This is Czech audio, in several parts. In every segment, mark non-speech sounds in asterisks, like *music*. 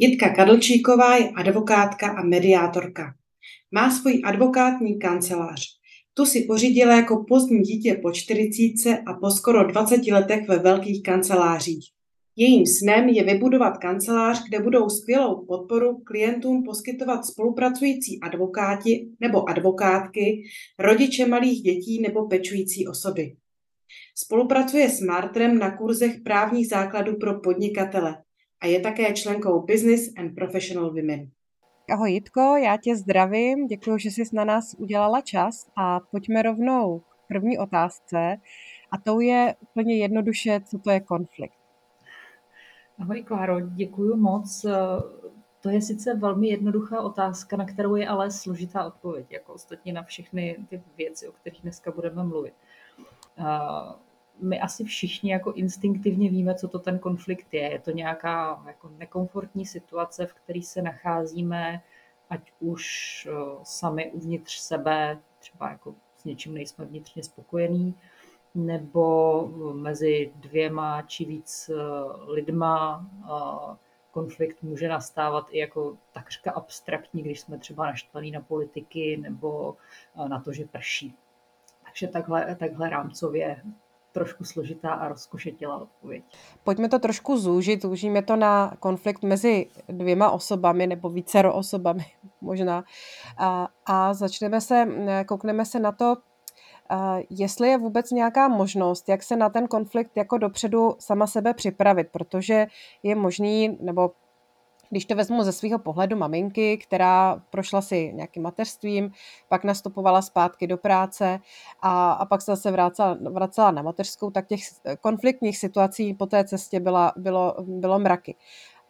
Jitka Kadlčíková je advokátka a mediátorka. Má svůj advokátní kancelář. Tu si pořídila jako pozdní dítě po 40 a po skoro 20 letech ve velkých kancelářích. Jejím snem je vybudovat kancelář, kde budou skvělou podporu klientům poskytovat spolupracující advokáti nebo advokátky, rodiče malých dětí nebo pečující osoby. Spolupracuje s Martrem na kurzech právních základů pro podnikatele a je také členkou Business and Professional Women. Ahoj Jitko, já tě zdravím, děkuji, že jsi na nás udělala čas a pojďme rovnou k první otázce a to je úplně jednoduše, co to je konflikt. Ahoj Kláro, děkuji moc. To je sice velmi jednoduchá otázka, na kterou je ale složitá odpověď, jako ostatně na všechny ty věci, o kterých dneska budeme mluvit my asi všichni jako instinktivně víme, co to ten konflikt je. Je to nějaká jako nekomfortní situace, v které se nacházíme, ať už sami uvnitř sebe, třeba jako s něčím nejsme vnitřně spokojení, nebo mezi dvěma či víc lidma. Konflikt může nastávat i jako takřka abstraktní, když jsme třeba naštvaní na politiky nebo na to, že prší. Takže takhle, takhle rámcově trošku složitá a rozkošetělá odpověď. Pojďme to trošku zúžit, zúžíme to na konflikt mezi dvěma osobami nebo vícero osobami *laughs* možná a, a začneme se, koukneme se na to, jestli je vůbec nějaká možnost, jak se na ten konflikt jako dopředu sama sebe připravit, protože je možný, nebo když to vezmu ze svého pohledu maminky, která prošla si nějakým mateřstvím, pak nastupovala zpátky do práce a, a pak se zase vracela, vracela na mateřskou, tak těch konfliktních situací po té cestě byla, bylo, bylo mraky.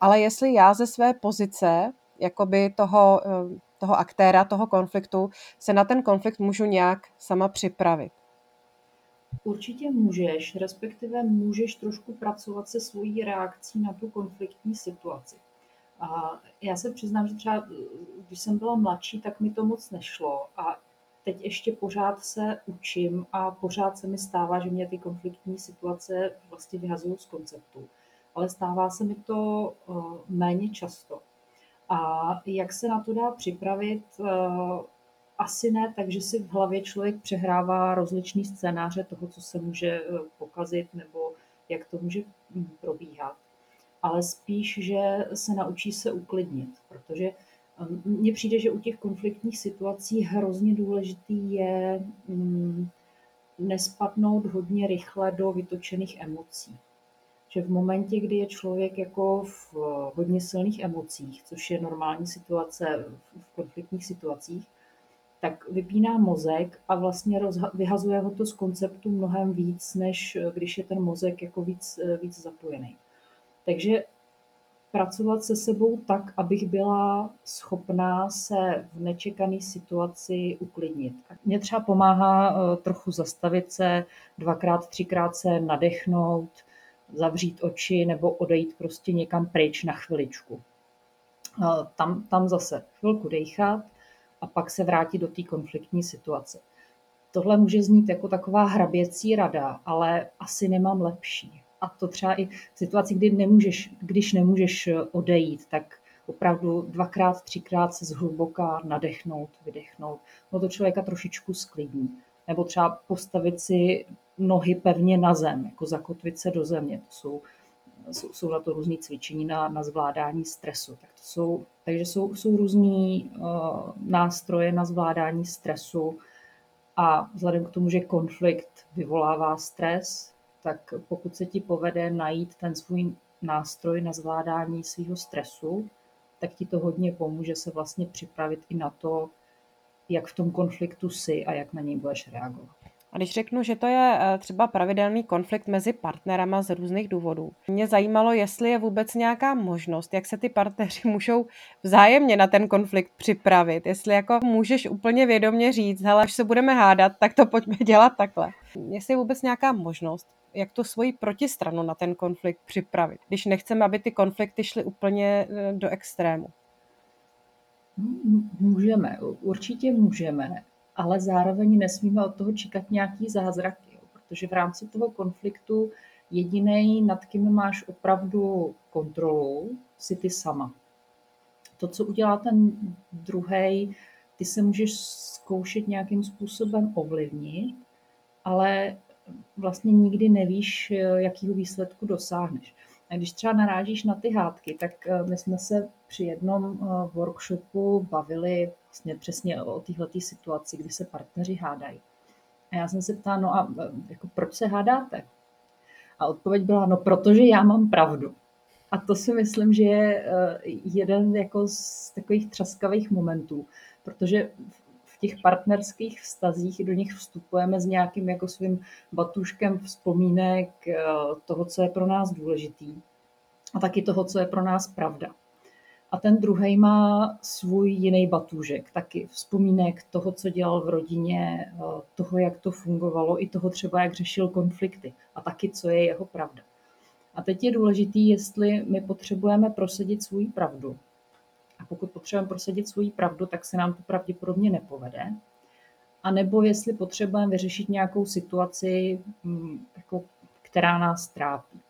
Ale jestli já ze své pozice, jakoby toho, toho aktéra, toho konfliktu, se na ten konflikt můžu nějak sama připravit. Určitě můžeš, respektive můžeš trošku pracovat se svojí reakcí na tu konfliktní situaci. A já se přiznám, že třeba když jsem byla mladší, tak mi to moc nešlo a teď ještě pořád se učím a pořád se mi stává, že mě ty konfliktní situace vlastně vyhazují z konceptu. Ale stává se mi to eh, méně často. A jak se na to dá připravit? Eh, asi ne, takže si v hlavě člověk přehrává rozličný scénáře toho, co se může eh, pokazit nebo jak to může hm, probíhat ale spíš, že se naučí se uklidnit, protože um, mně přijde, že u těch konfliktních situací hrozně důležitý je mm, nespadnout hodně rychle do vytočených emocí. Že v momentě, kdy je člověk jako v hodně silných emocích, což je normální situace v konfliktních situacích, tak vypíná mozek a vlastně rozha- vyhazuje ho to z konceptu mnohem víc, než když je ten mozek jako víc, víc zapojený. Takže pracovat se sebou tak, abych byla schopná se v nečekané situaci uklidnit. Mně třeba pomáhá eh, trochu zastavit se, dvakrát, třikrát se nadechnout, zavřít oči nebo odejít prostě někam pryč na chviličku. Eh, tam, tam zase chvilku dechat a pak se vrátit do té konfliktní situace. Tohle může znít jako taková hraběcí rada, ale asi nemám lepší a to třeba i v situaci, kdy nemůžeš, když nemůžeš eh, odejít, tak opravdu dvakrát, třikrát se zhluboka nadechnout, vydechnout. No to člověka trošičku sklidní. Nebo třeba postavit si nohy pevně na zem, jako zakotvit se do země. To jsou jsou, jsou na to různé cvičení na, na zvládání stresu. Tak to jsou, takže jsou, jsou různé uh, nástroje na zvládání stresu a vzhledem k tomu, že konflikt vyvolává stres, tak pokud se ti povede najít ten svůj nástroj na zvládání svého stresu, tak ti to hodně pomůže se vlastně připravit i na to, jak v tom konfliktu jsi a jak na něj budeš reagovat. A když řeknu, že to je eh, třeba pravidelný konflikt mezi partnerama z různých důvodů, mě zajímalo, jestli je vůbec nějaká možnost, jak se ty partneři *laughs* můžou vzájemně na ten konflikt připravit. Jestli jako můžeš úplně vědomě říct, hele, až se budeme hádat, tak to pojďme *laughs* dělat takhle. Jestli je vůbec nějaká možnost, jak tu svoji protistranu na ten konflikt připravit, když nechceme, aby ty konflikty šly úplně eh, do extrému. Můžeme, určitě můžeme, ale zároveň nesmíme od toho čekat nějaký zázraky, protože v rámci toho konfliktu jediný, nad kým máš opravdu kontrolu, si ty sama. To, co udělá ten druhý, ty se můžeš zkoušet nějakým způsobem ovlivnit, ale vlastně nikdy nevíš, jakýho výsledku dosáhneš. A když třeba narážíš na ty hádky, tak eh, my jsme se při jednom eh, workshopu bavili vlastně přesně o této situaci, kdy se partneři hádají. A já jsem se ptala, no a eh, jako proč se hádáte? A odpověď byla, no protože já mám pravdu. A to si myslím, že je jeden jako z takových třaskavých momentů, protože těch partnerských vztazích do nich vstupujeme s nějakým jako svým batuškem vzpomínek toho, co je pro nás důležitý a taky toho, co je pro nás pravda. A ten druhý má svůj jiný batůžek, taky vzpomínek toho, co dělal v rodině, eh, toho, jak to fungovalo, i toho třeba, jak řešil konflikty a taky, co je jeho pravda. A teď je důležitý, jestli my potřebujeme prosadit svou pravdu. A pokud potřebujeme prosadit svou pravdu, tak se nám to pravděpodobně nepovede. A nebo jestli potřebujeme vyřešit nějakou situaci, mm, jako, která nás trápí.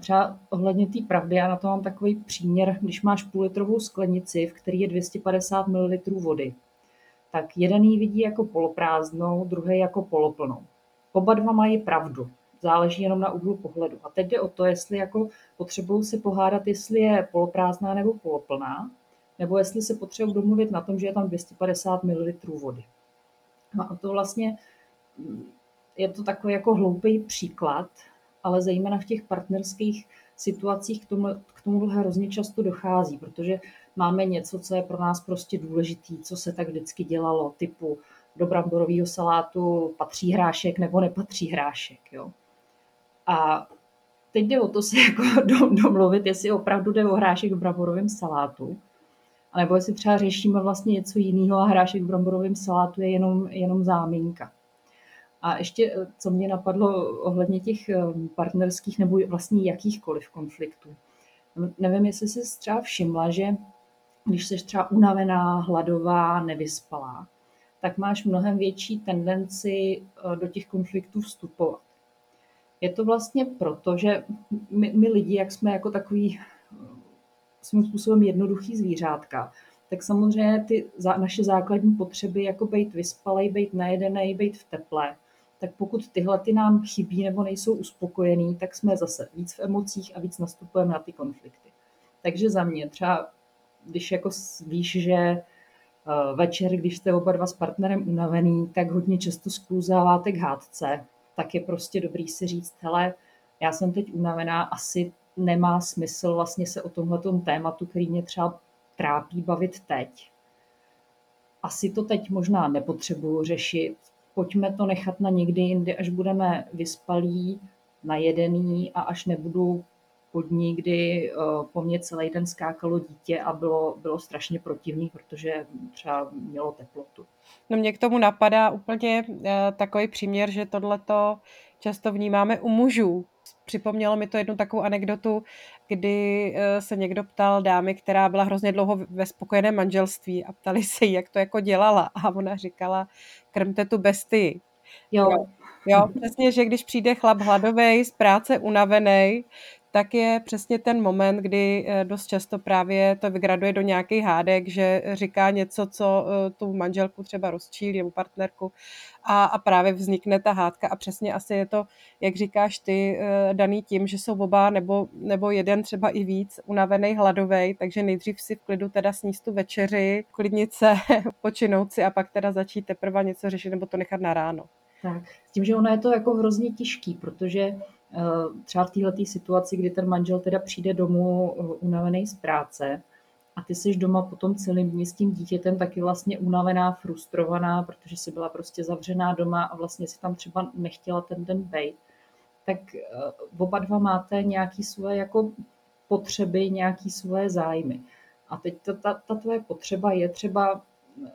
Třeba ohledně té pravdy, já na to mám takový příměr, když máš půlitrovou sklenici, v které je 250 ml vody, tak jeden ji vidí jako poloprázdnou, druhý jako poloplnou. Oba dva mají pravdu, záleží jenom na úhlu pohledu. A teď jde o to, jestli jako potřebují se pohádat, jestli je poloprázdná nebo poloplná, nebo jestli se potřebují domluvit na tom, že je tam 250 ml vody. No a to vlastně je to takový jako hloupý příklad, ale zejména v těch partnerských situacích k, tomu, k tomuhle hrozně často dochází, protože máme něco, co je pro nás prostě důležitý, co se tak vždycky dělalo, typu do bramborového salátu patří hrášek nebo nepatří hrášek. Jo? A teď jde o to se *laughs* jako domluvit, jestli opravdu jde o hrášek v bramborovém salátu, anebo jestli třeba řešíme vlastně něco jiného a hrášek v bramborovém salátu je jenom, jenom záminka. A ještě, eh, co mě napadlo ohledně těch eh, partnerských nebo vlastně jakýchkoliv konfliktů. Nevím, jestli jsi třeba všimla, že když jsi třeba unavená, hladová, nevyspalá, tak máš mnohem větší tendenci eh, do těch konfliktů vstupovat. Je to vlastně proto, že my, my lidi, jak jsme jako takový svým způsobem jednoduchý zvířátka, tak samozřejmě ty naše základní potřeby, jako být vyspalej, být najedený, být v teple, tak pokud tyhle ty nám chybí nebo nejsou uspokojený, tak jsme zase víc v emocích a víc nastupujeme na ty konflikty. Takže za mě třeba, když jako víš, že eh, večer, když jste oba dva s partnerem unavený, tak hodně často skluzáváte k hádce, tak je prostě dobrý si říct, hele, já jsem teď unavená, asi nemá smysl vlastně se o tomhle tématu, který mě třeba trápí, bavit teď. Asi to teď možná nepotřebuju řešit, pojďme to nechat na někdy jindy, až budeme vyspalí, najedený a až nebudu pod ní, kdy eh, po mně celý den skákalo dítě a bylo, bylo strašně protivný, protože třeba mělo teplotu. No mě k tomu napadá úplně uh, takový příměr, že tohleto často vnímáme u mužů. Připomnělo mi to jednu takovou anekdotu, kdy uh, se někdo ptal dámy, která byla hrozně dlouho ve spokojeném manželství a ptali se jí, jak to jako dělala a ona říkala, krmte tu bestii. Jo. Jo, přesně, že když přijde chlap hladový, z práce unavený, tak je přesně ten moment, kdy eh, dost často právě to vygraduje do nějakých hádek, že říká něco, co eh, tu manželku třeba rozčílí nebo partnerku a, a právě vznikne ta hádka a přesně asi je to, jak říkáš ty, eh, daný tím, že jsou oba nebo, nebo jeden třeba i víc unavený, hladovej, takže nejdřív si v klidu teda sníst tu večeři, klidnit se, *laughs* počinout si a pak teda začít teprve něco řešit nebo to nechat na ráno. Tak, s tím, že ono je to jako hrozně těžký, protože eh, třeba v této situaci, kdy ten manžel teda přijde domů eh, unavený z práce a ty jsi doma potom celým dní s tím dítětem taky vlastně unavená, frustrovaná, protože jsi byla prostě zavřená doma a vlastně si tam třeba nechtěla ten den bejt, tak eh, oba dva máte nějaký svoje jako potřeby, nějaký svoje zájmy. A teď ta, ta, ta tvoje potřeba je třeba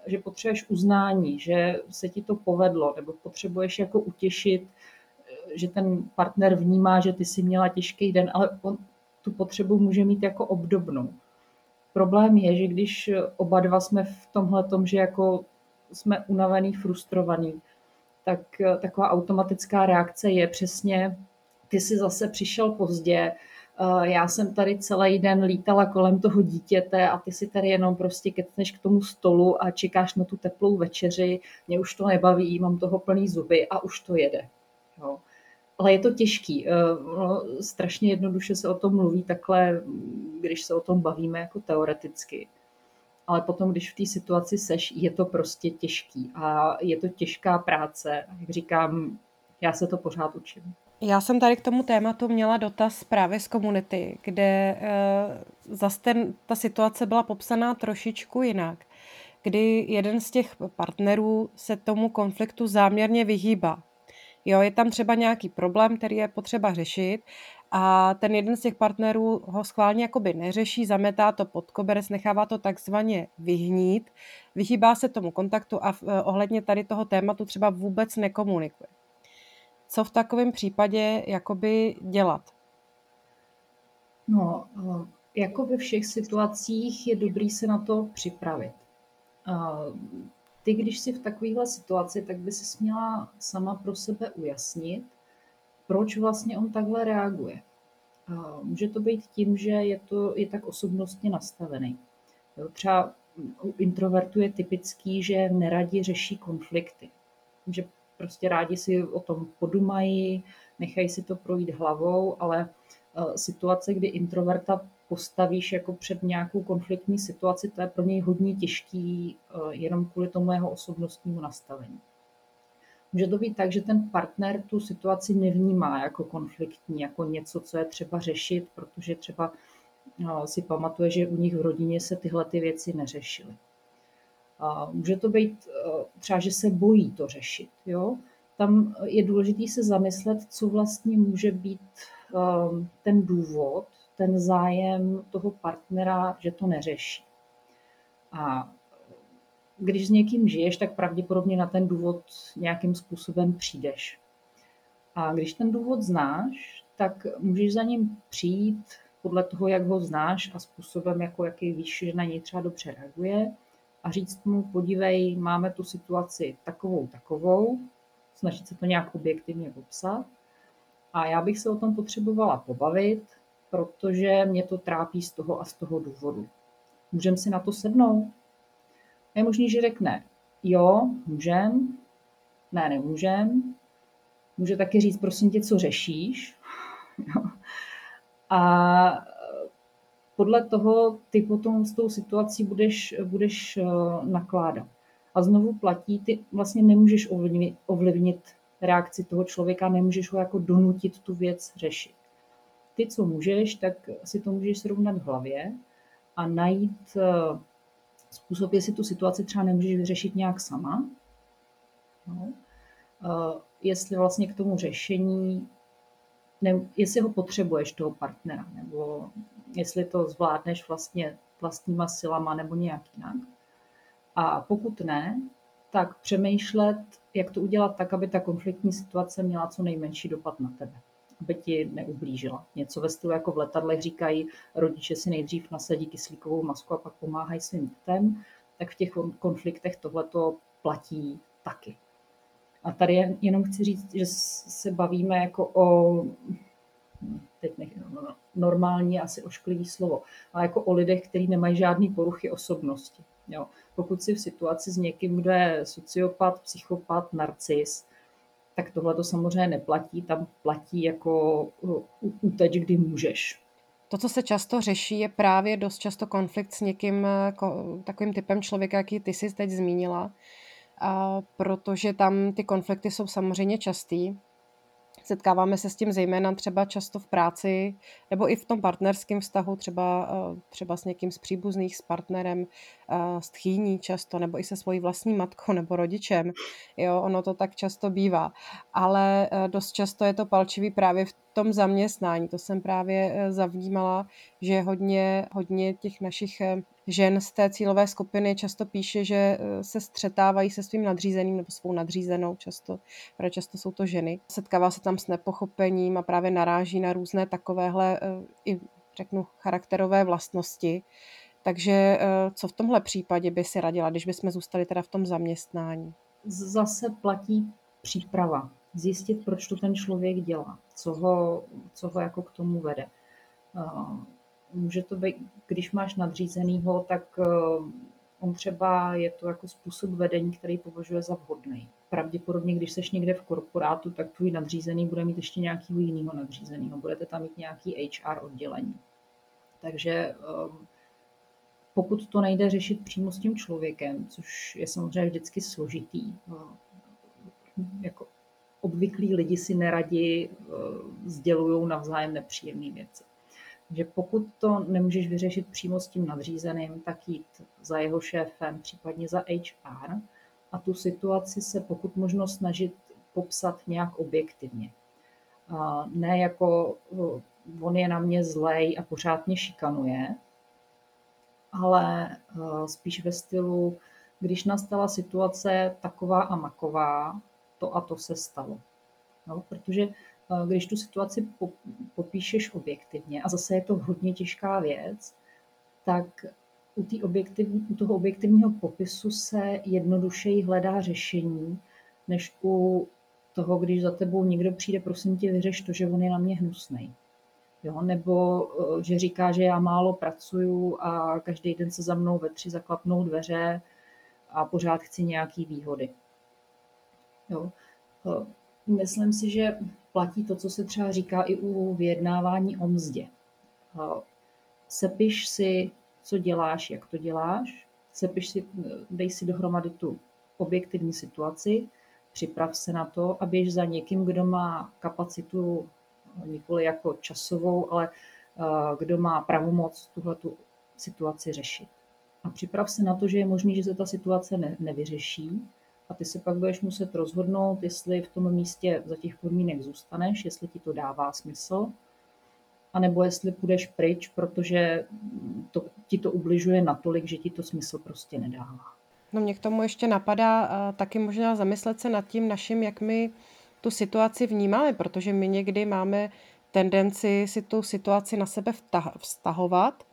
že potřebuješ uznání, že se ti to povedlo, nebo potřebuješ jako utěšit, že ten partner vnímá, že ty si měla těžký den, ale on tu potřebu může mít jako obdobnou. Problém je, že když oba dva jsme v tomhle tom, že jako jsme unavený, frustrovaný, tak taková automatická reakce je přesně, ty si zase přišel pozdě, Eh, já jsem tady celý den lítala kolem toho dítěte a ty si tady jenom prostě ketneš k tomu stolu a čekáš na tu teplou večeři, mě už to nebaví, mám toho plný zuby a už to jede. Jo. Ale je to těžký. Eh, no, strašně jednoduše se o tom mluví takhle, když se o tom bavíme jako teoreticky. Ale potom, když v té situaci seš, je to prostě těžký. A je to těžká práce. Jak říkám, já se to pořád učím. Já jsem tady k tomu tématu měla dotaz právě z komunity, kde uh, zase ten, ta situace byla popsaná trošičku jinak, kdy jeden z těch partnerů se tomu konfliktu záměrně vyhýbá. Jo, je tam třeba nějaký problém, který je potřeba řešit a ten jeden z těch partnerů ho schválně jakoby neřeší, zametá to pod koberec, nechává to takzvaně vyhnít, vyhýbá se tomu kontaktu a uh, ohledně tady toho tématu třeba vůbec nekomunikuje co v takovém případě jakoby dělat? No, eh, jako ve všech situacích je dobrý se na to připravit. Ty, když jsi v takovéhle situaci, tak by si měla sama pro sebe ujasnit, proč vlastně on takhle reaguje. Eh, může to být tím, že je, to, je tak osobnostně nastavený. Jo, třeba u introvertu je typický, že neradi řeší konflikty. Že prostě rádi si o tom podumají, nechají si to projít hlavou, ale eh, situace, kdy introverta postavíš jako před nějakou konfliktní situaci, to je pro něj hodně těžký eh, jenom kvůli tomu jeho osobnostnímu nastavení. Může to být tak, že ten partner tu situaci nevnímá jako konfliktní, jako něco, co je třeba řešit, protože třeba eh, si pamatuje, že u nich v rodině se tyhle ty věci neřešily. Může to být eh, třeba, že se bojí to řešit. Jo? Tam je důležité se zamyslet, co vlastně může být ten důvod, ten zájem toho partnera, že to neřeší. A když s někým žiješ, tak pravděpodobně na ten důvod nějakým způsobem přijdeš. A když ten důvod znáš, tak můžeš za ním přijít podle toho, jak ho znáš a způsobem, jako jaký víš, že na něj třeba dobře reaguje a říct mu, podívej, máme tu situaci takovou, takovou, snažit se to nějak objektivně popsat. A já bych se o tom potřebovala pobavit, protože mě to trápí z toho a z toho důvodu. Můžeme si na to sednout? Je možný, že řekne, jo, můžem, ne, nemůžem. Může taky říct, prosím tě, co řešíš. *laughs* a podle toho ty potom s tou situací budeš, budeš eh, nakládat. A znovu platí, ty vlastně nemůžeš ovlivnit, ovlivnit reakci toho člověka, nemůžeš ho jako donutit tu věc řešit. Ty, co můžeš, tak si to můžeš srovnat v hlavě a najít eh, způsob, jestli tu situaci třeba nemůžeš vyřešit nějak sama. No. Eh, jestli vlastně k tomu řešení, ne, jestli ho potřebuješ, toho partnera, nebo jestli to zvládneš vlastně vlastníma silama nebo nějak jinak. A pokud ne, tak přemýšlet, jak to udělat tak, aby ta konfliktní situace měla co nejmenší dopad na tebe, aby ti neublížila. Něco ve stylu, jako v letadlech říkají, rodiče si nejdřív nasadí kyslíkovou masku a pak pomáhají svým dětem, tak v těch konfliktech tohleto platí taky. A tady jenom chci říct, že se bavíme jako o teď nech, no, no, normální asi ošklivý slovo, ale jako o lidech, kteří nemají žádný poruchy osobnosti. Jo. Pokud si v situaci s někým, kdo je sociopat, psychopat, narcis, tak tohle to samozřejmě neplatí, tam platí jako úteč, kdy můžeš. To, co se často řeší, je právě dost často konflikt s někým takovým typem člověka, jaký ty jsi teď zmínila, a protože tam ty konflikty jsou samozřejmě častý. Setkáváme se s tím zejména třeba často v práci nebo i v tom partnerském vztahu, třeba, eh, třeba s někým z příbuzných, s partnerem, eh, s tchýní často, nebo i se svojí vlastní matkou nebo rodičem. Jo, ono to tak často bývá. Ale eh, dost často je to palčivý právě v tom zaměstnání. To jsem právě zavnímala, že hodně, hodně těch našich žen z té cílové skupiny často píše, že eh, se střetávají se svým nadřízeným nebo svou nadřízenou často, protože často jsou to ženy. Setkává se tam s nepochopením a právě naráží na různé takovéhle eh, i řeknu charakterové vlastnosti. Takže eh, co v tomhle případě by si radila, když bychom zůstali teda v tom zaměstnání? Zase platí příprava. Zjistit, proč to ten člověk dělá, co ho, co ho jako k tomu vede může to být, když máš nadřízenýho, tak eh, on třeba je to jako způsob vedení, který považuje za vhodný. Pravděpodobně, když seš někde v korporátu, tak tvůj nadřízený bude mít ještě nějakého jiného nadřízeného. Budete tam mít nějaký HR oddělení. Takže eh, pokud to nejde řešit přímo s tím člověkem, což je samozřejmě vždycky složitý, eh, jako obvyklí lidi si neradi sdělují navzájem nepříjemné věci že pokud to nemůžeš vyřešit přímo s tím nadřízeným, tak jít za jeho šéfem, případně za HR a tu situaci se pokud možno snažit popsat nějak objektivně. Ne jako on je na mě zlej a pořád mě šikanuje, ale spíš ve stylu, když nastala situace taková a maková, to a to se stalo. No, protože když tu situaci popíšeš objektivně, a zase je to hodně těžká věc, tak u, objektiv, u toho objektivního popisu se jednodušeji hledá řešení, než u toho, když za tebou někdo přijde, prosím tě, vyřeš to, že on je na mě hnusný. Jo, nebo eh, že říká, že já málo pracuju a každý den se za mnou ve tři zaklapnou dveře a pořád chci nějaký výhody. Jo. Eh, myslím si, že platí to, co se třeba říká i u vyjednávání o mzdě. Sepiš si, co děláš, jak to děláš, sepiš si, dej si dohromady tu objektivní situaci, připrav se na to a běž za někým, kdo má kapacitu nikoli jako časovou, ale kdo má pravomoc tuhle tu situaci řešit. A připrav se na to, že je možné, že se ta situace ne, nevyřeší, a ty se pak budeš muset rozhodnout, jestli v tom místě za těch podmínek zůstaneš, jestli ti to dává smysl, anebo jestli půjdeš pryč, protože to, ti to ubližuje natolik, že ti to smysl prostě nedává. No mě k tomu ještě napadá uh, taky možná zamyslet se nad tím naším, jak my tu situaci vnímáme, protože my někdy máme tendenci si tu situaci na sebe vztahovat,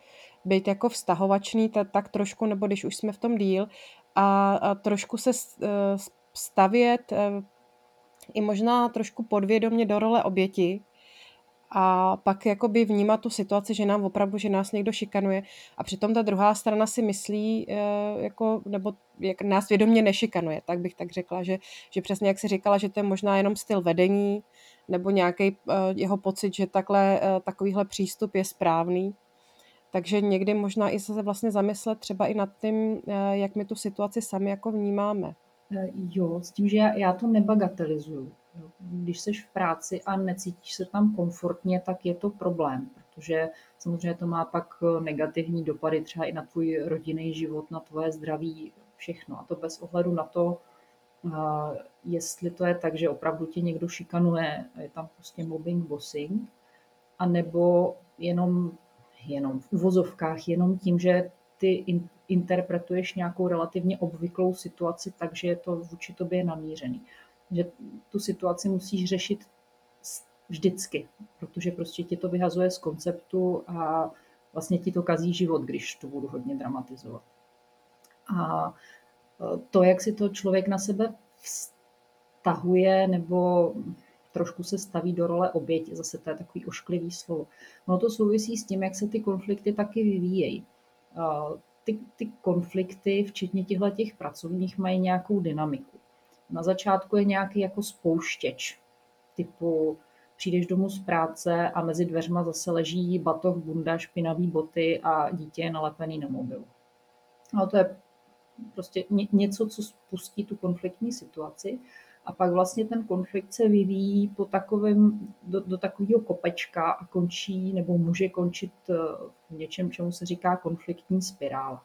být jako vztahovačný tak trošku, nebo když už jsme v tom díl, a, a trošku se eh, stavět eh, i možná trošku podvědomě do role oběti a pak jakoby vnímat tu situaci, že nám opravdu, že nás někdo šikanuje. A přitom ta druhá strana si myslí, eh, jako, nebo jak nás vědomě nešikanuje, tak bych tak řekla, že, že přesně jak si říkala, že to je možná jenom styl vedení nebo nějaký jeho pocit, že takhle, takovýhle přístup je správný takže někdy možná i se vlastně zamyslet třeba i nad tím, eh, jak my tu situaci sami jako vnímáme. Eh, jo, s tím, že já, já to nebagatelizuju. Když jsi v práci a necítíš se tam komfortně, tak je to problém, protože samozřejmě to má pak eh, negativní dopady třeba i na tvůj rodinný život, na tvoje zdraví, všechno. A to bez ohledu na to, jestli to je tak, že opravdu tě někdo šikanuje, je tam prostě mobbing, bossing, anebo jenom jenom v uvozovkách, jenom tím, že ty in, interpretuješ nějakou relativně obvyklou situaci, takže je to vůči tobě namířený. Že tu situaci musíš řešit vždycky, protože prostě ti to vyhazuje z konceptu a vlastně ti to kazí život, když to budu hodně dramatizovat. A to, jak si to člověk na sebe vztahuje nebo trošku se staví do role oběti, zase to je takový ošklivý slovo. No to souvisí s tím, jak se ty konflikty taky vyvíjejí. Ty, ty konflikty, včetně těchto těch pracovních, mají nějakou dynamiku. Na začátku je nějaký jako spouštěč, typu přijdeš domů z práce a mezi dveřma zase leží batoh, bunda, špinavý boty a dítě je nalepený na mobilu. No to je prostě něco, co spustí tu konfliktní situaci. A pak vlastně ten konflikt se vyvíjí po takovém, do, do takového kopečka a končí nebo může končit eh, v něčem, čemu se říká konfliktní spirála.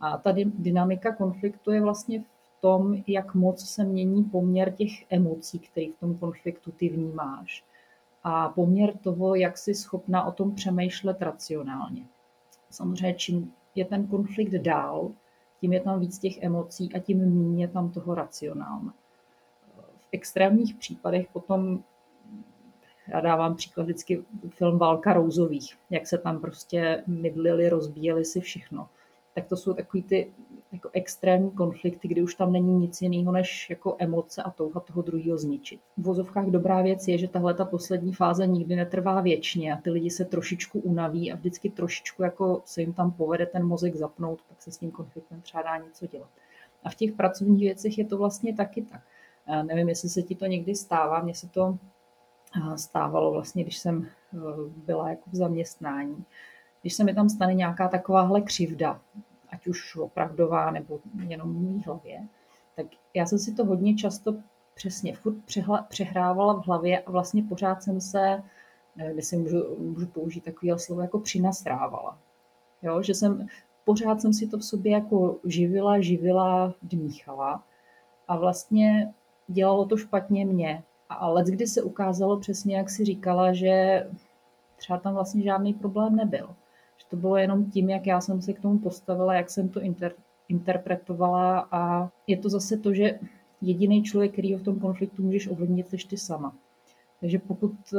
A ta dynamika konfliktu je vlastně v tom, jak moc se mění poměr těch emocí, které v tom konfliktu ty vnímáš. A poměr toho, jak jsi schopna o tom přemýšlet racionálně. Samozřejmě, čím je ten konflikt dál, tím je tam víc těch emocí a tím méně tam toho racionálna. Extrémních případech potom, já dávám příklad vždycky film Válka rouzových, jak se tam prostě mydlili, rozbíjeli si všechno. Tak to jsou takový ty jako extrémní konflikty, kdy už tam není nic jiného než jako emoce a touha toho druhého zničit. V vozovkách dobrá věc je, že tahle ta poslední fáze nikdy netrvá věčně a ty lidi se trošičku unaví a vždycky trošičku jako se jim tam povede ten mozek zapnout, pak se s tím konfliktem třeba dá něco dělat. A v těch pracovních věcech je to vlastně taky tak. Nevím, jestli se ti to někdy stává, mně se to stávalo vlastně, když jsem e, byla jako v zaměstnání, když se mi tam stane nějaká takováhle křivda, ať už opravdová nebo jenom v mý hlavě, tak já jsem si to hodně často přesně furt přehrávala v hlavě a vlastně pořád jsem se, nevím, jestli můžu, můžu použít takové slovo, jako přinasrávala. Jo, že jsem, pořád jsem si to v sobě jako živila, živila, dmíchala. A vlastně dělalo to špatně mě. A let, kdy se ukázalo přesně, jak si říkala, že třeba tam vlastně žádný problém nebyl že to bylo jenom tím, jak já jsem se k tomu postavila, jak jsem to inter, interpretovala a je to zase to, že jediný člověk, který v tom konfliktu můžeš ovlivnit, jsi ty sama. Takže pokud eh,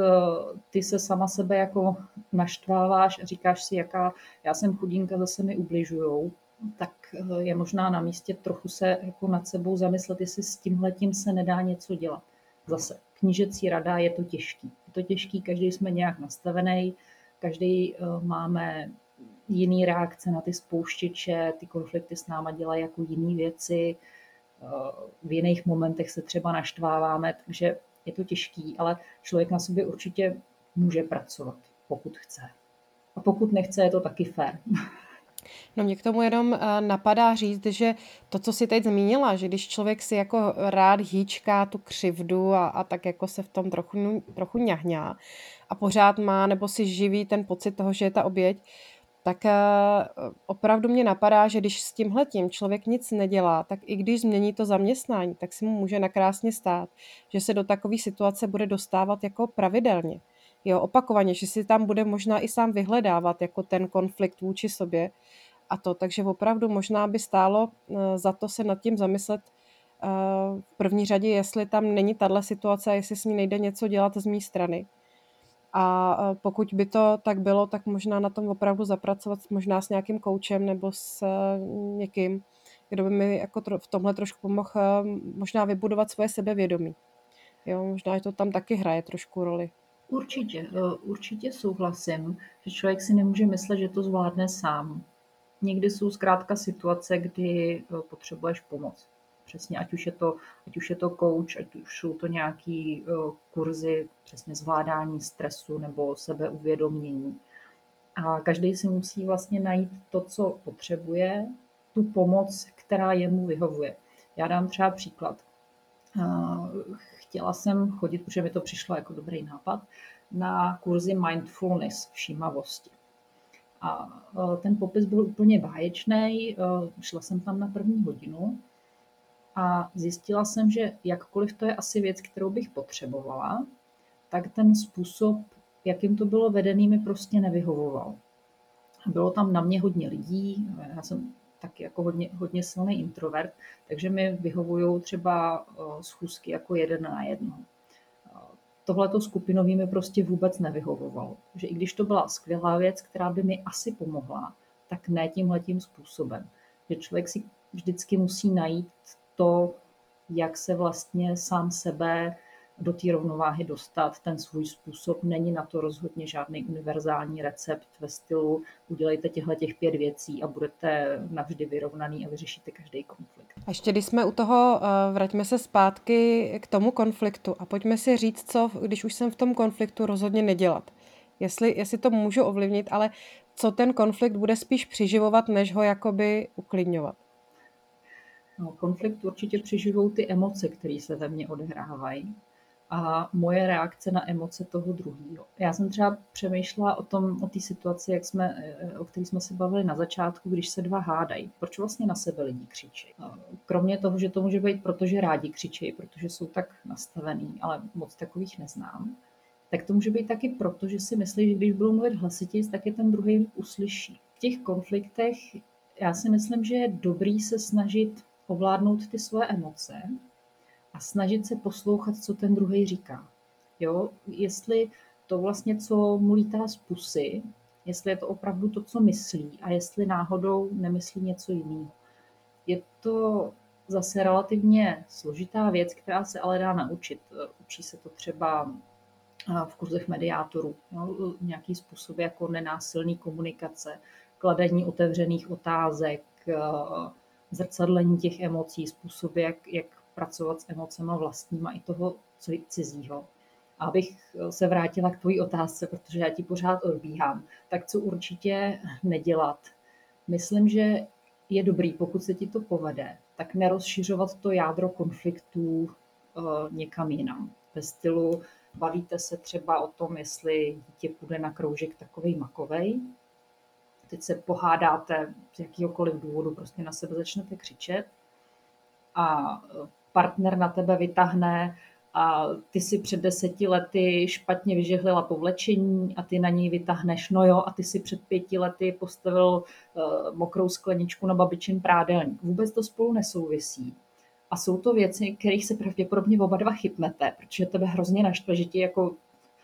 ty se sama sebe jako naštváváš a říkáš si, jaká já jsem chudinka, zase mi ubližujou, tak eh, je možná na místě trochu se jako nad sebou zamyslet, jestli s tímhletím se nedá něco dělat. Zase knížecí rada je to těžký. Je to těžký, každý jsme nějak nastavený, Každý eh, máme jiný reakce na ty spouštěče, ty konflikty s náma dělají jako jiné věci, eh, v jiných momentech se třeba naštváváme, takže je to těžký, ale člověk na sobě určitě může pracovat, pokud chce. A pokud nechce, je to taky fér. *laughs* No mě k tomu jenom eh, napadá říct, že to, co si teď zmínila, že když člověk si jako rád hýčká tu křivdu a, a tak jako se v tom trochu, trochu ňahňá a pořád má nebo si živí ten pocit toho, že je ta oběť, tak eh, opravdu mě napadá, že když s tímhletím člověk nic nedělá, tak i když změní to zaměstnání, tak si mu může nakrásně stát, že se do takové situace bude dostávat jako pravidelně. Jo, opakovaně, že si tam bude možná i sám vyhledávat jako ten konflikt vůči sobě a to. Takže opravdu možná by stálo eh, za to se nad tím zamyslet eh, v první řadě, jestli tam není tahle situace a jestli s ní nejde něco dělat z mé strany. A eh, pokud by to tak bylo, tak možná na tom opravdu zapracovat možná s nějakým koučem nebo s někým, kdo by mi jako v tomhle trošku pomohl možná vybudovat svoje sebevědomí. Jo, možná to tam taky hraje trošku roli. Určitě, určitě souhlasím, že člověk si nemůže myslet, že to zvládne sám někdy jsou zkrátka situace, kdy eh, potřebuješ pomoc. Přesně, ať už je to, ať už je to coach, ať už jsou to nějaký uh, kurzy, přesně zvládání stresu nebo sebeuvědomění. A každý si musí vlastně najít to, co potřebuje, tu pomoc, která jemu vyhovuje. Já dám třeba příklad. Uh, chtěla jsem chodit, protože mi to přišlo jako dobrý nápad, na kurzy mindfulness, všímavosti. A e, ten popis byl úplně báječný. E, šla jsem tam na první hodinu a zjistila jsem, že jakkoliv to je asi věc, kterou bych potřebovala, tak ten způsob, jakým to bylo vedený, mi prostě nevyhovoval. Bylo tam na mě hodně lidí, já jsem taky jako hodně, hodně silný introvert, takže mi vyhovují třeba e, schůzky jako jeden na jednoho tohleto skupinový mi prostě vůbec nevyhovovalo. Že i když to byla skvělá věc, která by mi asi pomohla, tak ne tímhletím způsobem. Že člověk si vždycky musí najít to, jak se vlastně sám sebe do té rovnováhy dostat ten svůj způsob. Není na to rozhodně žádný univerzální recept ve stylu udělejte těchto těch pět věcí a budete navždy vyrovnaný a vyřešíte každý konflikt. A ještě když jsme u toho, eh, vraťme se zpátky k tomu konfliktu a pojďme si říct, co, když už jsem v tom konfliktu rozhodně nedělat. Jestli, jestli to můžu ovlivnit, ale co ten konflikt bude spíš přiživovat, než ho jakoby uklidňovat. No, konflikt určitě přiživují ty emoce, které se ve mně odehrávají a moje reakce na emoce toho druhého. Já jsem třeba přemýšlela o tom, o té situaci, jak jsme, o které jsme se bavili na začátku, když se dva hádají. Proč vlastně na sebe lidi křičí? Kromě toho, že to může být, protože rádi křičí, protože jsou tak nastavený, ale moc takových neznám, tak to může být taky proto, že si myslí, že když budou mluvit hlasitěji, tak je ten druhý uslyší. V těch konfliktech já si myslím, že je dobrý se snažit ovládnout ty svoje emoce a snažit se poslouchat, co ten druhý říká. Jo? Jestli to vlastně, co mu lítá z pusy, jestli je to opravdu to, co myslí a jestli náhodou nemyslí něco jiného. Je to zase relativně složitá věc, která se ale dá naučit. Učí se to třeba v kurzech mediátorů. Jo? Nějaký způsob jako nenásilný komunikace, kladení otevřených otázek, zrcadlení těch emocí, způsoby, jak, jak pracovat s emocemi vlastníma i toho cizího. Abych se vrátila k tvojí otázce, protože já ti pořád odbíhám, tak co určitě nedělat? Myslím, že je dobrý, pokud se ti to povede, tak nerozšiřovat to jádro konfliktů uh, někam jinam. Ve stylu bavíte se třeba o tom, jestli dítě půjde na kroužek takovej makovej, teď se pohádáte z jakýhokoliv důvodu, prostě na sebe začnete křičet a partner na tebe vytáhne a ty si před deseti lety špatně vyžehlila povlečení a ty na něj vytáhneš, no jo, a ty si před pěti lety postavil uh, mokrou skleničku na babičin prádelník. Vůbec to spolu nesouvisí. A jsou to věci, kterých se pravděpodobně oba dva chytnete, protože tebe hrozně naštve, že ti jako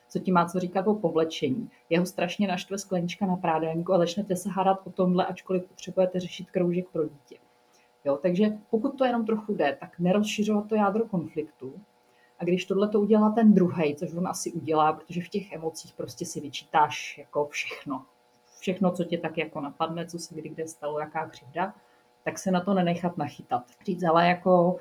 co ti má co říkat o povlečení. Jeho strašně naštve sklenička na prádelníku a začnete se hádat o tomhle, ačkoliv potřebujete řešit kroužek pro dítě. Jo, takže pokud to jenom trochu jde, tak nerozšiřovat to jádro konfliktu. A když tohle to udělá ten druhý, což on asi udělá, protože v těch emocích prostě si vyčítáš jako všechno. Všechno, co tě tak jako napadne, co se kdy kde stalo, jaká křivda, tak se na to nenechat nachytat. Říct, ale jako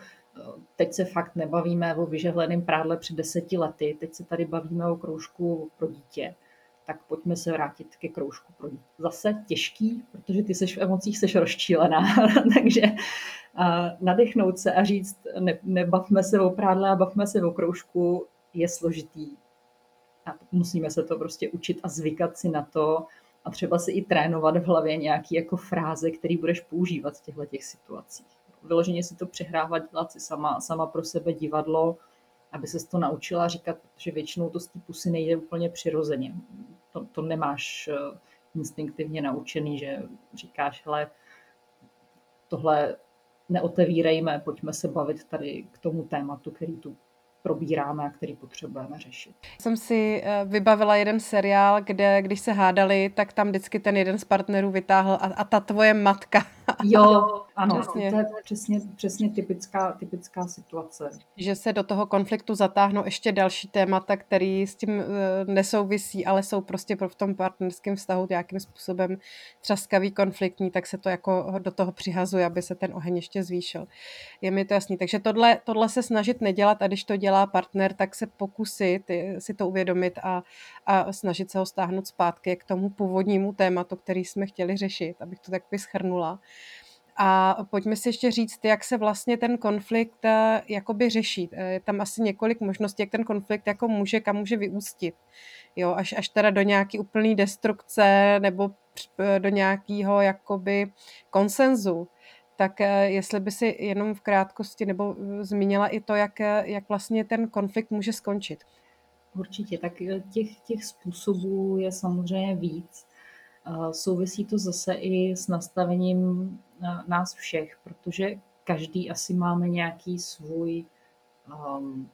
teď se fakt nebavíme o vyžehleném prádle před deseti lety, teď se tady bavíme o kroužku pro dítě tak pojďme se vrátit ke kroužku pro dítě. Zase těžký, protože ty seš v emocích seš rozčílená, *laughs* takže nadechnout se a říct, ne, nebavme se o prádle a bavme se o kroužku, je složitý. A musíme se to prostě učit a zvykat si na to a třeba si i trénovat v hlavě nějaké jako fráze, které budeš používat v těchto těch situacích. Vyloženě si to přehrávat, dělat si sama, sama pro sebe divadlo, aby se to naučila říkat, protože většinou to z té pusy nejde úplně přirozeně. To, to nemáš eh, instinktivně naučený, že říkáš, hele, tohle neotevírejme, pojďme se bavit tady k tomu tématu, který tu probíráme a který potřebujeme řešit. Jsem si eh, vybavila jeden seriál, kde když se hádali, tak tam vždycky ten jeden z partnerů vytáhl a, a ta tvoje matka. Jo, *laughs* ano, přesně. to je přesně, přesně typická, typická situace. Že se do toho konfliktu zatáhnou ještě další témata, který s tím uh, nesouvisí, ale jsou prostě v tom partnerském vztahu nějakým způsobem třaskavý, konfliktní, tak se to jako do toho přihazuje, aby se ten oheň ještě zvýšil. Je mi to jasný. Takže tohle, tohle se snažit nedělat a když to dělá partner, tak se pokusit si to uvědomit a, a snažit se ho stáhnout zpátky k tomu původnímu tématu, který jsme chtěli řešit, abych to tak vyschrnula. A pojďme si ještě říct, jak se vlastně ten konflikt eh, jakoby řeší. Eh, je tam asi několik možností, jak ten konflikt jako může, kam může vyústit. Jo, až, až teda do nějaký úplný destrukce nebo eh, do nějakého jakoby konsenzu. Tak jestli by si jenom v krátkosti nebo zmínila i to, jak, jak vlastně ten konflikt může skončit. Určitě, tak těch, těch způsobů je samozřejmě víc. Souvisí to zase i s nastavením nás všech, protože každý asi máme nějaký svůj, um,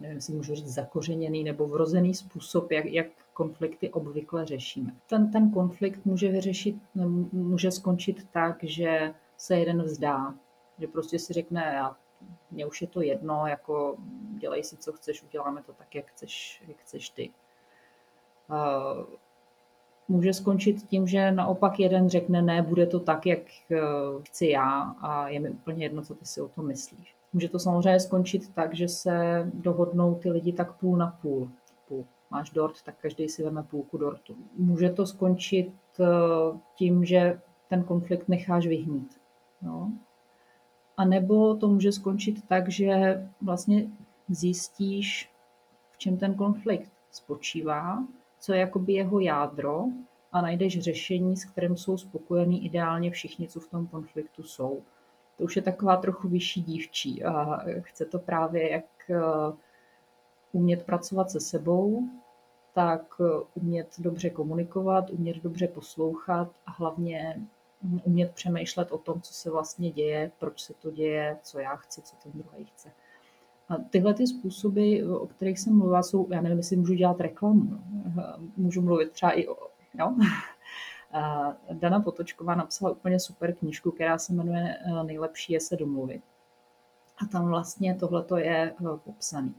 nevím, jestli můžu říct zakořeněný nebo vrozený způsob, jak, jak konflikty obvykle řešíme. Ten, ten konflikt může vyřešit, může skončit tak, že se jeden vzdá, že prostě si řekne, já mně už je to jedno, jako dělej si, co chceš, uděláme to tak, jak chceš, jak chceš ty. Může skončit tím, že naopak jeden řekne, ne, bude to tak, jak chci já a je mi úplně jedno, co ty si o tom myslíš. Může to samozřejmě skončit tak, že se dohodnou ty lidi tak půl na půl. půl. Máš dort, tak každý si veme půlku dortu. Může to skončit tím, že ten konflikt necháš vyhnít. No. A nebo to může skončit tak, že vlastně zjistíš, v čem ten konflikt spočívá, co je jakoby jeho jádro a najdeš řešení, s kterým jsou spokojení ideálně všichni, co v tom konfliktu jsou. To už je taková trochu vyšší dívčí a chce to právě jak eh, umět pracovat se sebou, tak eh, umět dobře komunikovat, umět dobře poslouchat a hlavně umět přemýšlet o tom, co se vlastně děje, proč se to děje, co já chci, co ten druhý chce. A tyhle ty způsoby, o kterých jsem mluvila, jsou, já nevím, jestli můžu dělat reklamu. No. Můžu mluvit třeba i o... Jo? *laughs* Dana Potočková napsala úplně super knížku, která se jmenuje eh, Nejlepší je se domluvit. A tam vlastně tohle je eh, popsané.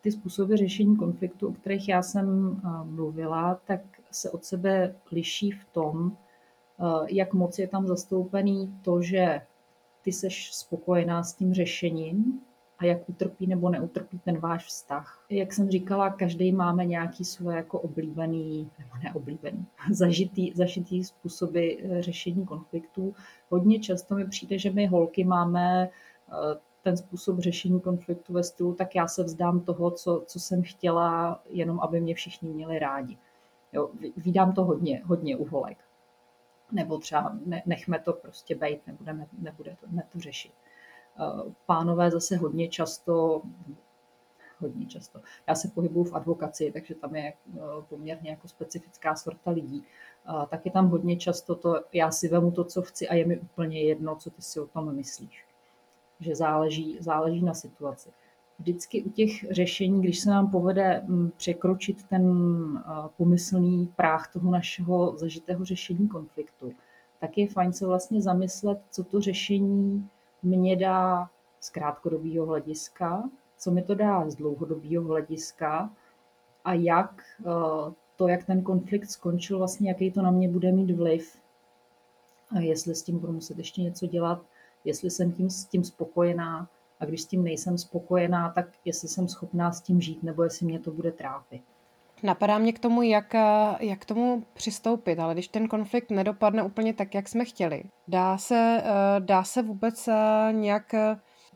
Ty způsoby řešení konfliktu, o kterých já jsem eh, mluvila, tak se od sebe liší v tom, jak moc je tam zastoupený to, že ty seš spokojená s tím řešením a jak utrpí nebo neutrpí ten váš vztah. Jak jsem říkala, každý máme nějaký svoje jako oblíbený, nebo neoblíbený, *laughs* zažitý, zažitý způsoby eh, řešení konfliktů. Hodně často mi přijde, že my holky máme eh, ten způsob řešení konfliktu ve stylu, tak já se vzdám toho, co, co jsem chtěla, jenom aby mě všichni měli rádi. Jo, vídám to hodně, hodně u holek nebo třeba ne, nechme to prostě být, nebudeme, nebude to, ne to řešit. Eh, pánové zase hodně často, hodně často, já se pohybuju v advokaci, takže tam je eh, poměrně jako specifická sorta lidí, eh, tak je tam hodně často to, já si vemu to, co chci a je mi úplně jedno, co ty si o tom myslíš. Že záleží, záleží na situaci. Vždycky u těch řešení, když se nám povede mm, překročit ten pomyslný práh toho našeho zažitého řešení konfliktu, tak je fajn se vlastně zamyslet, co to řešení mě dá z krátkodobého hlediska, co mi to dá z dlouhodobého hlediska a jak to, jak ten konflikt skončil, vlastně jaký to na mě bude mít vliv. A jestli s tím budu muset ještě něco dělat, jestli jsem tím, s tím spokojená, a když s tím nejsem spokojená, tak jestli jsem schopná s tím žít, nebo jestli mě to bude trápit. Napadá mě k tomu, jak, jak k tomu přistoupit, ale když ten konflikt nedopadne úplně tak, jak jsme chtěli, dá se, eh, dá se vůbec eh, nějak,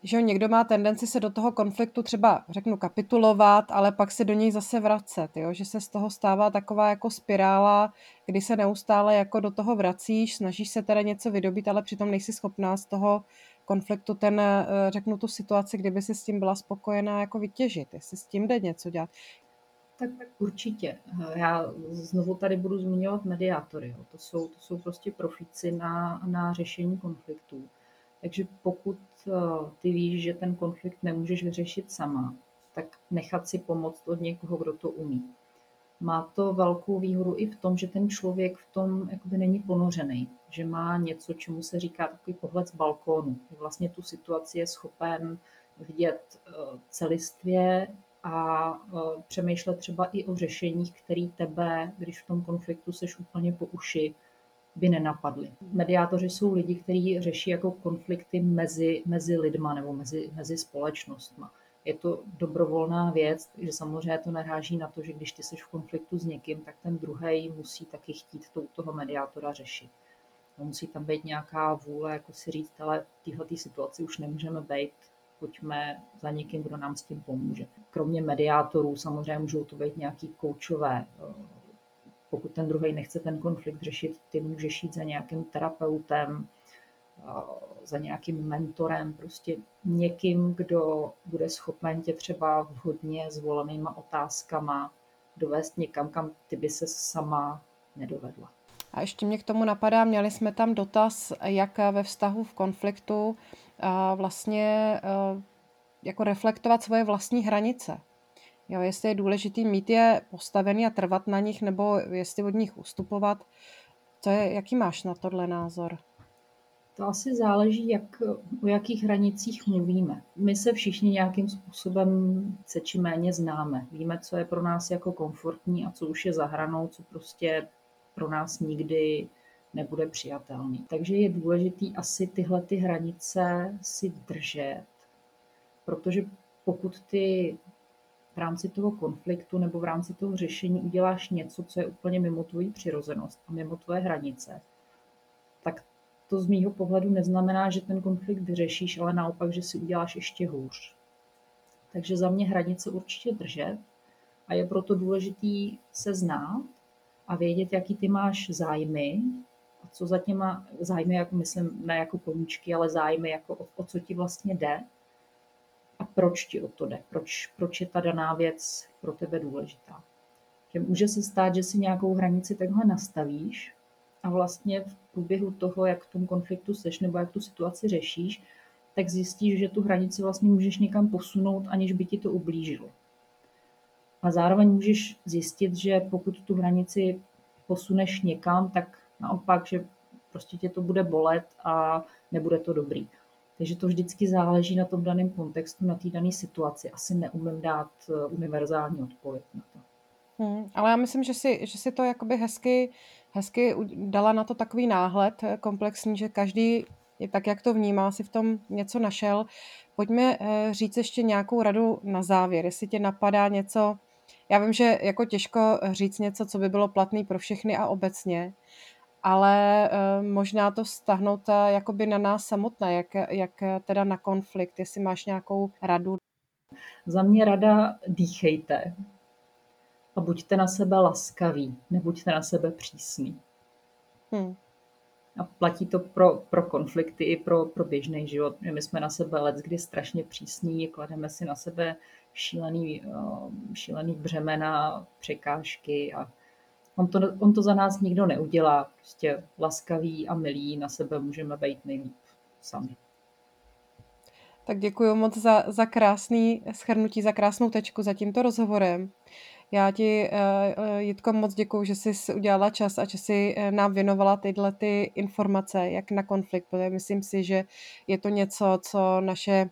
že někdo má tendenci se do toho konfliktu třeba, řeknu, kapitulovat, ale pak se do něj zase vracet, jo? že se z toho stává taková jako spirála, kdy se neustále jako do toho vracíš, snažíš se teda něco vydobít, ale přitom nejsi schopná z toho konfliktu ten, eh, řeknu tu situaci, kdyby si s tím byla spokojená, jako vytěžit, jestli s tím jde něco dělat. Tak, určitě. Já znovu tady budu zmiňovat mediátory. Jo. To, jsou, to jsou prostě profíci na, na řešení konfliktů. Takže pokud eh, ty víš, že ten konflikt nemůžeš vyřešit sama, tak nechat si pomoct od někoho, kdo to umí. Má to velkou výhodu i v tom, že ten člověk v tom jakoby není ponořený, že má něco, čemu se říká takový pohled z balkónu. Vlastně tu situaci je schopen vidět eh, celistvě a eh, přemýšlet třeba i o řešeních, které tebe, když v tom konfliktu seš úplně po uši, by nenapadly. Mediátoři jsou lidi, kteří řeší jako konflikty mezi, mezi lidma nebo mezi, mezi společnostma je to dobrovolná věc, takže samozřejmě to naráží na to, že když ty jsi v konfliktu s někým, tak ten druhý musí taky chtít to, toho mediátora řešit. Musí tam být nějaká vůle, jako si říct, ale v této situaci už nemůžeme být, pojďme za někým, kdo nám s tím pomůže. Kromě mediátorů samozřejmě můžou to být nějaký koučové. Pokud ten druhý nechce ten konflikt řešit, ty můžeš jít za nějakým terapeutem, za nějakým mentorem, prostě někým, kdo bude schopen tě třeba vhodně zvolenýma otázkama dovést někam, kam ty by se sama nedovedla. A ještě mě k tomu napadá, měli jsme tam dotaz, jak ve vztahu v konfliktu vlastně jako reflektovat svoje vlastní hranice. Jo, jestli je důležitý mít je postavený a trvat na nich, nebo jestli od nich ustupovat. To je, jaký máš na tohle názor? To asi záleží, jak, o jakých hranicích mluvíme. My se všichni nějakým způsobem se či méně známe. Víme, co je pro nás jako komfortní a co už je za hranou, co prostě pro nás nikdy nebude přijatelný. Takže je důležité asi tyhle ty hranice si držet, protože pokud ty v rámci toho konfliktu nebo v rámci toho řešení uděláš něco, co je úplně mimo tvoji přirozenost a mimo tvoje hranice, tak to z mýho pohledu neznamená, že ten konflikt vyřešíš, ale naopak, že si uděláš ještě hůř. Takže za mě hranice určitě držet a je proto důležitý se znát a vědět, jaký ty máš zájmy co za těma zájmy, jak myslím, ne jako koníčky, ale zájmy, jako o, o co ti vlastně jde a proč ti o to jde, proč, proč je ta daná věc pro tebe důležitá. Že může se stát, že si nějakou hranici takhle nastavíš a vlastně v průběhu toho, jak v tom konfliktu seš nebo jak tu situaci řešíš, tak zjistíš, že tu hranici vlastně můžeš někam posunout, aniž by ti to ublížilo. A zároveň můžeš zjistit, že pokud tu hranici posuneš někam, tak naopak, že prostě tě to bude bolet a nebude to dobrý. Takže to vždycky záleží na tom daném kontextu, na té dané situaci. Asi neumím dát eh, univerzální odpověď na to. Hmm, ale já myslím, že si, že si to jakoby hezky, hezky dala na to takový náhled eh, komplexní, že každý tak, jak to vnímá, si v tom něco našel. Pojďme eh, říct ještě nějakou radu na závěr, jestli tě napadá něco, já vím, že jako těžko říct něco, co by bylo platné pro všechny a obecně, ale uh, možná to stahnout uh, jakoby na nás samotné, jak, jak teda na konflikt, jestli máš nějakou radu. Za mě rada dýchejte a buďte na sebe laskaví, nebuďte na sebe přísní. Hmm. A platí to pro, pro konflikty i pro, pro běžný život. My jsme na sebe let, kdy strašně přísní, klademe si na sebe šílený, šílený břemena, překážky a On to, on to za nás nikdo neudělá. Prostě laskavý a milý na sebe můžeme být nejlíp sami. Tak děkuji moc za, za krásný schrnutí, za krásnou tečku, za tímto rozhovorem. Já ti, uh, Jitko, moc děkuji, že jsi udělala čas a že jsi eh, nám věnovala tyhle ty informace, jak na konflikt, protože myslím si, že je to něco, co naše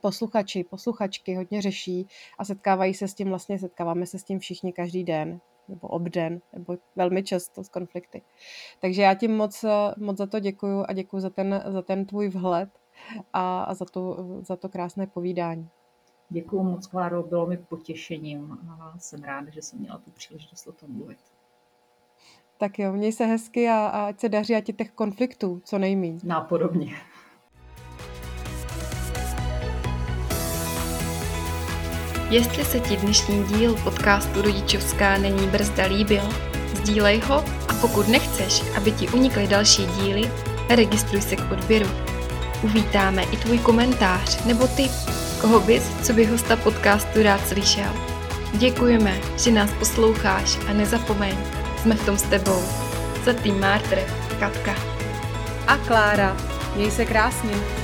posluchači, posluchačky hodně řeší a setkávají se s tím, vlastně setkáváme se s tím všichni každý den nebo obden, nebo velmi často z konflikty. Takže já ti moc, moc za to děkuju a děkuji za ten, za ten tvůj vhled a, a za, to, za to krásné povídání. Děkuji moc, Kláro, bylo mi potěšením a jsem ráda, že jsem měla tu příležitost o tom mluvit. Tak jo, měj se hezky a, a ať se daří a ti těch konfliktů co nejméně. Nápodobně. Jestli se ti dnešní díl podcastu Rodičovská není brzda líbil, sdílej ho a pokud nechceš, aby ti unikly další díly, registruj se k odběru. Uvítáme i tvůj komentář nebo tip, koho bys, co by hosta podcastu rád slyšel. Děkujeme, že nás posloucháš a nezapomeň, jsme v tom s tebou. Za tým Martr, Katka. A Klára. Měj se krásně.